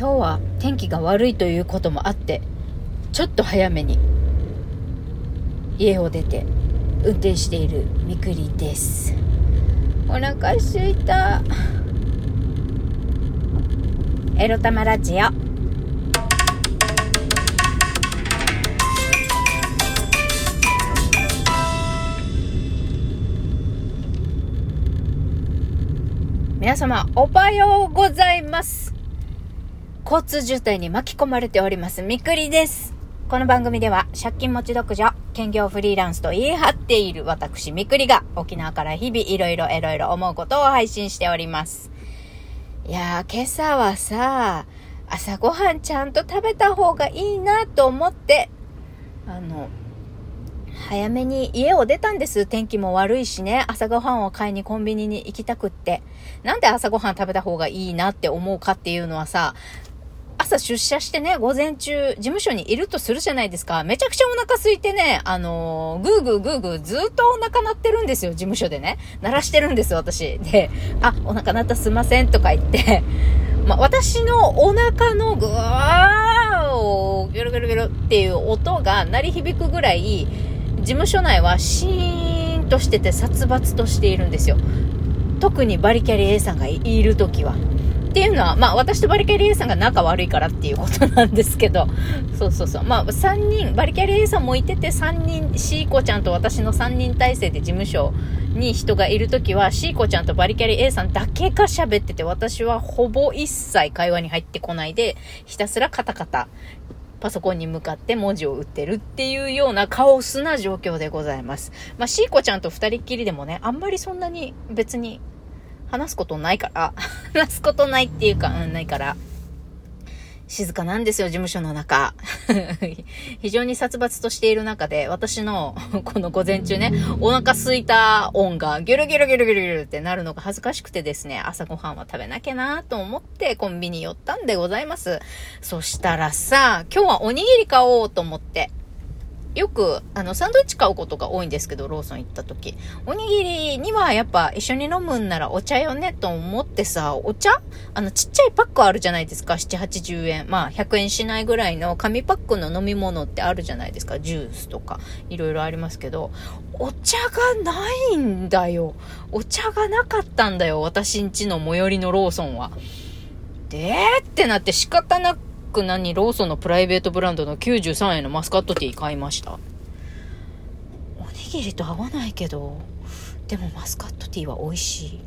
今日は天気が悪いということもあってちょっと早めに家を出て運転しているみくりです。お腹すいた。エロ玉ラジオ。皆様、おはようございます。交通渋滞に巻き込まれております、みくりです。この番組では、借金持ち独女、兼業フリーランスと言い張っている私、みくりが、沖縄から日々いろいろいろいろ思うことを配信しております。いやー、今朝はさ、朝ごはんちゃんと食べた方がいいなと思って、あの、早めに家を出たんです。天気も悪いしね。朝ごはんを買いにコンビニに行きたくって。なんで朝ごはん食べた方がいいなって思うかっていうのはさ、朝出社してね、午前中、事務所にいるとするじゃないですか。めちゃくちゃお腹空いてね、あのー、ぐーぐーぐーぐーずっとお腹鳴ってるんですよ、事務所でね。鳴らしてるんです、私。で、あ、お腹鳴ったすいませんとか言って、ま私のお腹のぐわーを、ギョロギョロギョロっていう音が鳴り響くぐらい、事務所内はシーンとしてて殺伐としているんですよ。特にバリキャリ A さんがいる時は。っていうのは、まあ私とバリキャリ A さんが仲悪いからっていうことなんですけど、そうそうそう。まあ3人、バリキャリ A さんもいてて3人、シーコちゃんと私の3人体制で事務所に人がいるときは、シーコちゃんとバリキャリ A さんだけが喋ってて、私はほぼ一切会話に入ってこないで、ひたすらカタカタパソコンに向かって文字を打ってるっていうようなカオスな状況でございます。まあ、シーコちゃんと二人っきりでもね、あんまりそんなに別に話すことないから、話すことないっていうか、うん、ないから、静かなんですよ、事務所の中。非常に殺伐としている中で、私の この午前中ね、お腹すいた音がギュルギュルギュルギュルギュルってなるのが恥ずかしくてですね、朝ごはんは食べなきゃなと思ってコンビニ寄ったんでございます。そしたらさ、今日はおにぎり買おうと思って、よく、あの、サンドイッチ買うことが多いんですけど、ローソン行った時。おにぎりにはやっぱ一緒に飲むんならお茶よねと思ってさ、お茶？あの、ちっちゃいパックあるじゃないですか。7、80円。まあ、100円しないぐらいの紙パックの飲み物ってあるじゃないですか。ジュースとか、いろいろありますけど、お茶がないんだよ。お茶がなかったんだよ。私んちの最寄りのローソンは。でーってなって仕方なくく何ローソンのプライベートブランドの93円のマスカットティー買いました。おにぎりと合わないけど、でもマスカットティーは美味しい。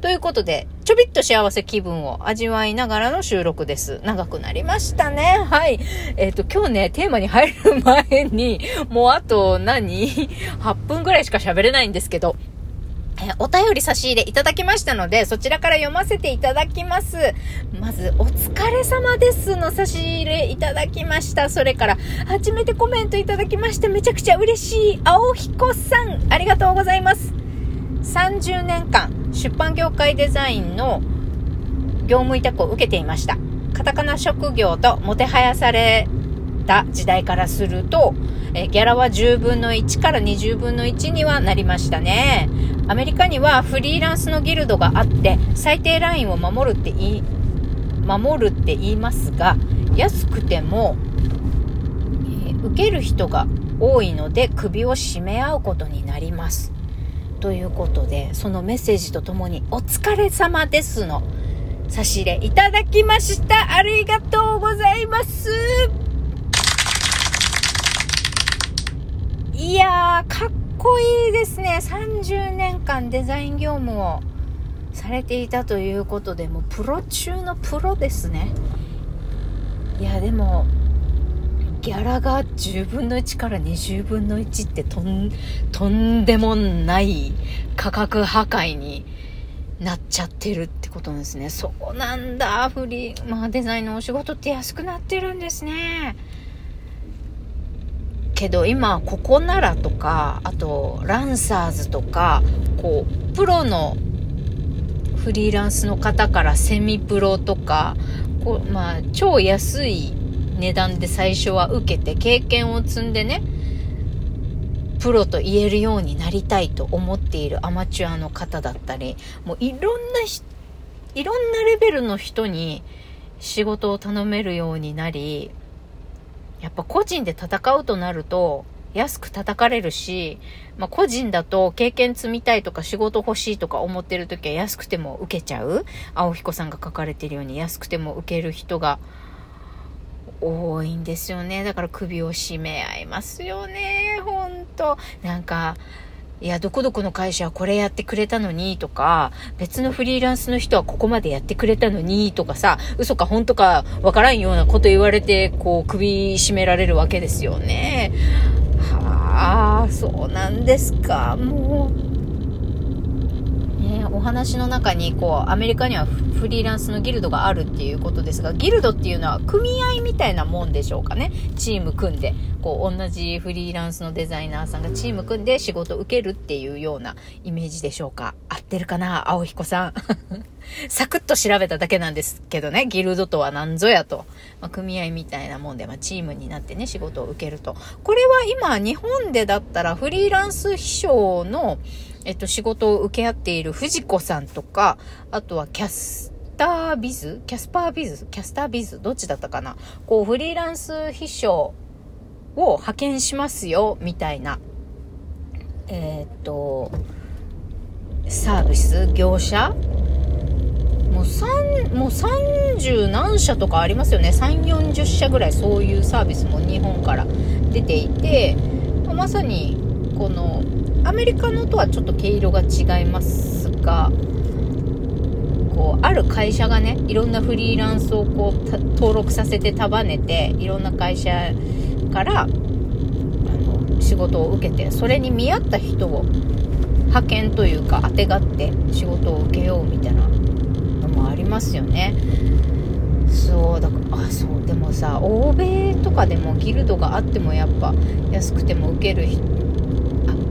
ということで、ちょびっと幸せ気分を味わいながらの収録です。長くなりましたね。はい。えっ、ー、と、今日ね、テーマに入る前に、もうあと何 ?8 分ぐらいしか喋れないんですけど、えお便り差し入れいただきましたので、そちらから読ませていただきます。まず、お疲れ様ですの差し入れいただきました。それから、初めてコメントいただきました。めちゃくちゃ嬉しい。青彦さん、ありがとうございます。30年間、出版業界デザインの業務委託を受けていました。カタカナ職業ともてはやされた時代からすると、えギャラは10分の1から20分の1にはなりましたね。アメリカにはフリーランスのギルドがあって、最低ラインを守るって言い、守るって言いますが、安くても、えー、受ける人が多いので首を絞め合うことになります。ということで、そのメッセージとともに、お疲れ様ですの差し入れいただきました。ありがとうございます。いやー、かっこいいですね。30年間デザイン業務をされていたということで、もうプロ中のプロですね。いや、でも、ギャラが10分の1から20分の1ってとん、とんでもない価格破壊になっちゃってるってことですね。そうなんだ、フリー、まあデザインのお仕事って安くなってるんですね。けど今ここならとかあとランサーズとかこうプロのフリーランスの方からセミプロとかこう、まあ、超安い値段で最初は受けて経験を積んでねプロと言えるようになりたいと思っているアマチュアの方だったりもういろんないろんなレベルの人に仕事を頼めるようになり、やっぱ個人で戦うとなると、安く叩かれるし、まあ、個人だと経験積みたいとか仕事欲しいとか思ってる時は安くても受けちゃう青彦さんが書かれてるように安くても受ける人が多いんですよね。だから首を絞め合いますよね。ほんと。なんか、いや、どこどこの会社はこれやってくれたのにとか、別のフリーランスの人はここまでやってくれたのにとかさ、嘘か本当かわからんようなこと言われて、こう首絞められるわけですよね。はあ、そうなんですか。もう、お話の中に、こう、アメリカにはフリーランスのギルドがあるっていうことですが、ギルドっていうのは組合みたいなもんでしょうかね？チーム組んで、こう、同じフリーランスのデザイナーさんがチーム組んで仕事を受けるっていうようなイメージでしょうか？合ってるかな？青彦さん。サクッと調べただけなんですけどね、ギルドとは何ぞやと。まあ、組合みたいなもんで、まあ、チームになってね、仕事を受けると。これは今、日本でだったらフリーランス秘書の、えっと、仕事を受け合っている藤子さんとか、あとはキャスタービズ？キャスパービズ？キャスタービズ？どっちだったかな？こう、フリーランス秘書を派遣しますよ、みたいな、えー、っと、サービス？業者？もう3、もう30何社とかありますよね。3、40社ぐらいそういうサービスも日本から出ていて、まさにこのアメリカのとはちょっと毛色が違いますがこうある会社がねいろんなフリーランスをこう登録させて束ねていろんな会社から仕事を受けてそれに見合った人を派遣というかあてがって仕事を受けようみたいなのもありますよね。そうだからあそうでもさ欧米とかでもギルドがあってもやっぱ安くても受ける人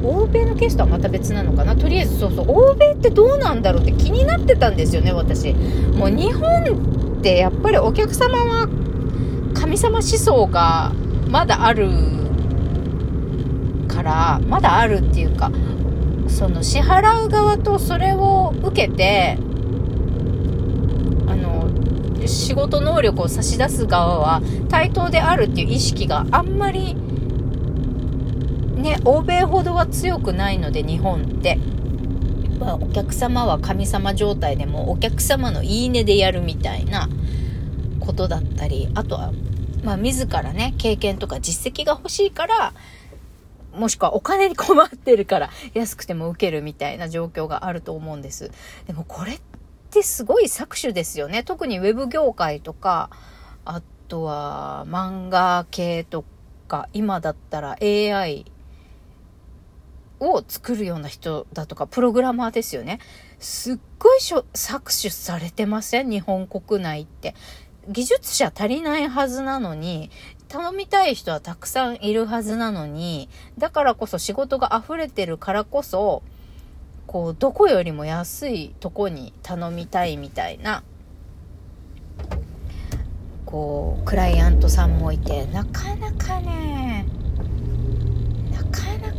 欧米のケースとはまた別なのかな？とりあえずそうそう欧米ってどうなんだろうって気になってたんですよね私。もう日本ってやっぱりお客様は神様思想がまだあるからまだあるっていうかその支払う側とそれを受けてあの仕事能力を差し出す側は対等であるっていう意識があんまりね、欧米ほどは強くないので、日本って。まあ、お客様は神様状態でも、お客様のいいねでやるみたいなことだったり、あとは、まあ、自らね、経験とか実績が欲しいから、もしくはお金に困ってるから安くても受けるみたいな状況があると思うんです。でもこれってすごい搾取ですよね。特にウェブ業界とか、あとは漫画系とか、今だったら AI を作るような人だとか、プログラマーですよね。すっごい搾取されてません？日本国内って。技術者足りないはずなのに、頼みたい人はたくさんいるはずなのに、だからこそ仕事が溢れてるからこそ、こう、どこよりも安いとこに頼みたいみたいな、こう、クライアントさんもいて、なかなかね、なかな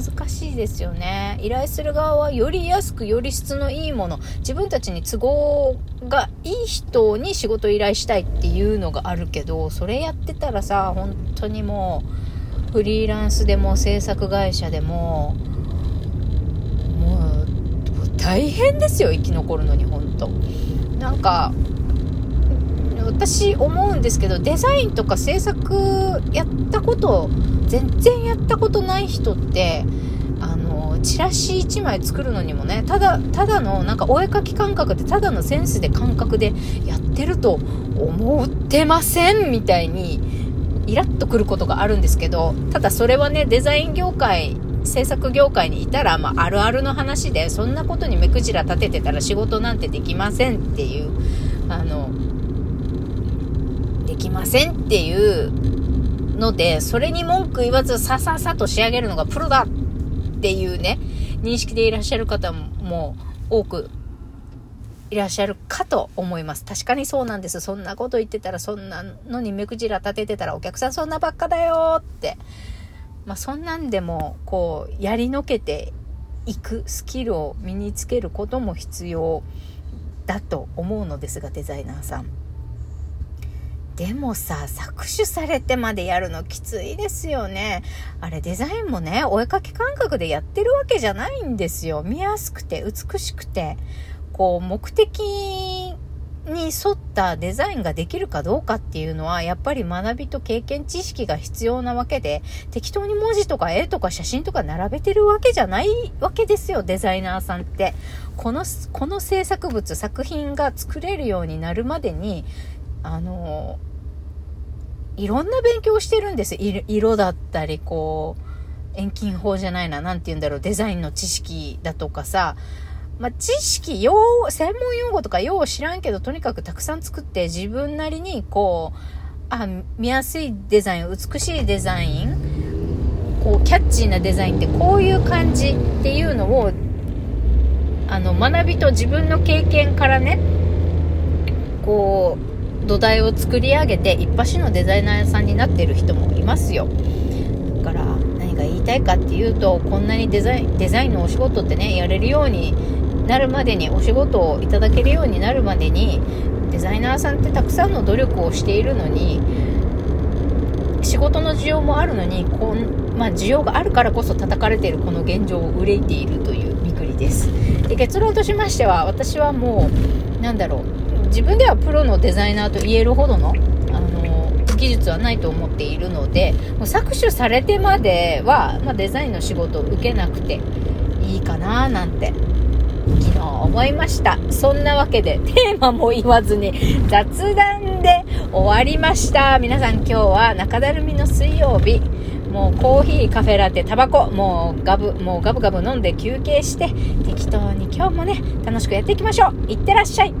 難しいですよね。依頼する側はより安くより質のいいもの。自分たちに都合がいい人に仕事依頼したいっていうのがあるけどそれやってたらさ本当にもうフリーランスでも制作会社でももう大変ですよ生き残るのに本当。なんか私思うんですけどデザインとか制作やったこと全然やったことない人ってあのチラシ1枚作るのにもねただただのなんかお絵描き感覚でただのセンスで感覚でやってると思ってませんみたいにイラッとくることがあるんですけどただそれはねデザイン業界制作業界にいたら、まあ、あるあるの話でそんなことに目くじら立ててたら仕事なんてできませんっていうあのきませんっていうので、それに文句言わずさささと仕上げるのがプロだっていうね、認識でいらっしゃる方も多くいらっしゃるかと思います。確かにそうなんです。そんなこと言ってたら、そんなのに目くじら立ててたら、お客さんそんなばっかだよって。まあ、そんなんでも、こう、やりのけていくスキルを身につけることも必要だと思うのですがデザイナーさんでもさ搾取されてまでやるのきついですよね。あれデザインもねお絵かき感覚でやってるわけじゃないんですよ。見やすくて美しくて。こう目的に沿ったデザインができるかどうかっていうのは、やっぱり学びと経験知識が必要なわけで、適当に文字とか絵とか写真とか並べてるわけじゃないわけですよ、デザイナーさんって。この、この制作物、作品が作れるようになるまでに、あの、いろんな勉強してるんです。色だったり、こう、遠近法じゃないな、なんて言うんだろう、デザインの知識だとかさ、まあ、知識、用、専門用語とかよう知らんけど、とにかくたくさん作って自分なりにこう、あ、見やすいデザイン、美しいデザイン、こう、キャッチーなデザインってこういう感じっていうのを、あの、学びと自分の経験からね、こう、土台を作り上げて一発のデザイナーさんになってる人もいますよ。だから、何が言いたいかっていうと、こんなにデザイン、デザインのお仕事ってね、やれるようになるまでにお仕事をいただけるようになるまでにデザイナーさんってたくさんの努力をしているのに仕事の需要もあるのにこん、まあ、需要があるからこそ叩かれているこの現状を憂いているというみくりですで結論としましては私はもうなんだろう自分ではプロのデザイナーと言えるほどのあの技術はないと思っているのでもう搾取されてまでは、まあ、デザインの仕事を受けなくていいかななんて昨日思いました。そんなわけで、テーマも言わずに雑談で終わりました。皆さん今日は中だるみの水曜日。もうコーヒー、カフェラテ、タバコ、もうガブ、もうガブガブ飲んで休憩して、適当に今日もね、楽しくやっていきましょう。いってらっしゃい。